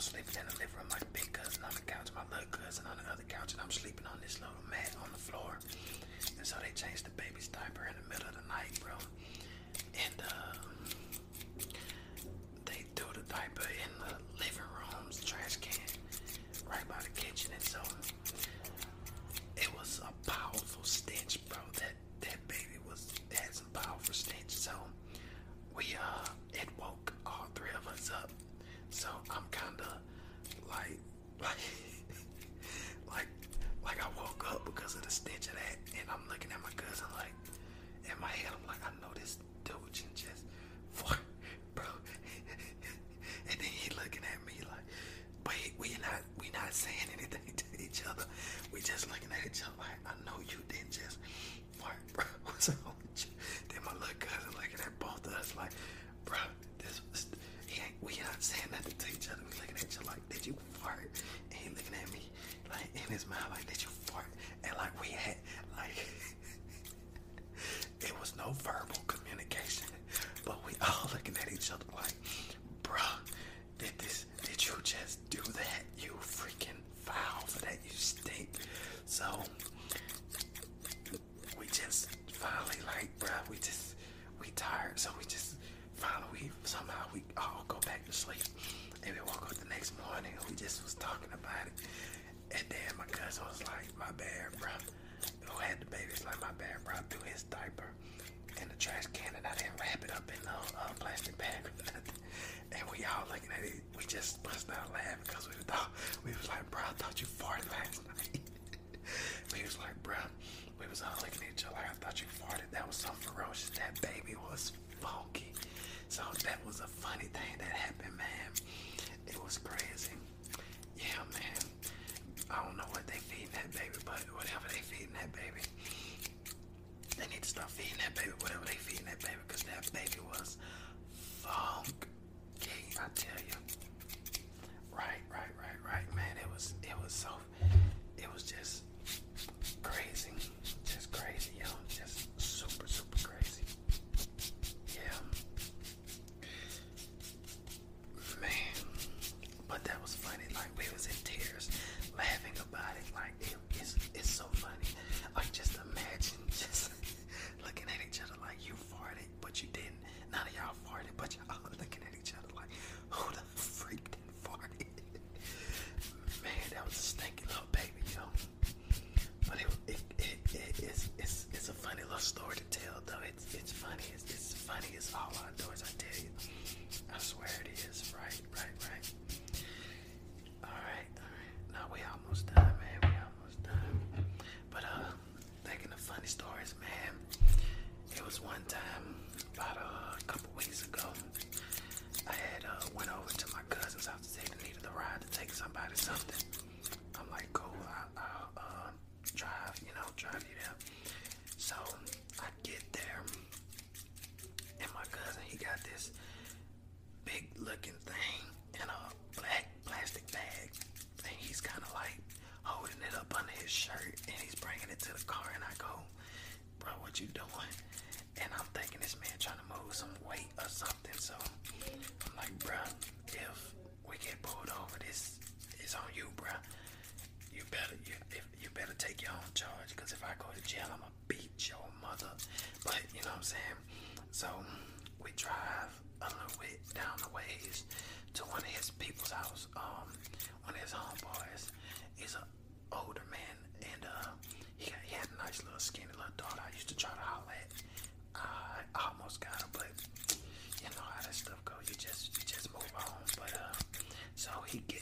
I'm sleeping in the living room like big cousin on the couch, my little cousin on the other couch, and I'm sleeping on this little mat on the floor. And so they changed tired, so we just finally we somehow we all go back to sleep. And we woke up the next morning and we just was talking about it. And then my cousin was like, My bad, bro. Who had the baby? It's like my bad, bro. I threw his diaper in the trash can and I didn't wrap it up in no uh, plastic bag or nothing. And we all looking at it, we just busted out laughing because we thought we was like, bro, I thought you farted last night. big looking thing in a black plastic bag, and he's kind of like holding it up under his shirt, and he's bringing it to the car, and I go, bro, what you doing? And I'm thinking this man trying to move some weight or something, so I'm like, bro, if we get pulled over, this is on you, bro. You better, you, if, you better take your own charge, cause if I go to jail, I'ma beat your mother. But you know what I'm saying? So we drive down the ways to one of his people's house. Um, one of his homeboys. He's an older man, and uh, he, got, he had a nice little skinny little daughter. I used to try to holler at. I almost got her, but you know how that stuff go. You just you just move on. But uh, so he gets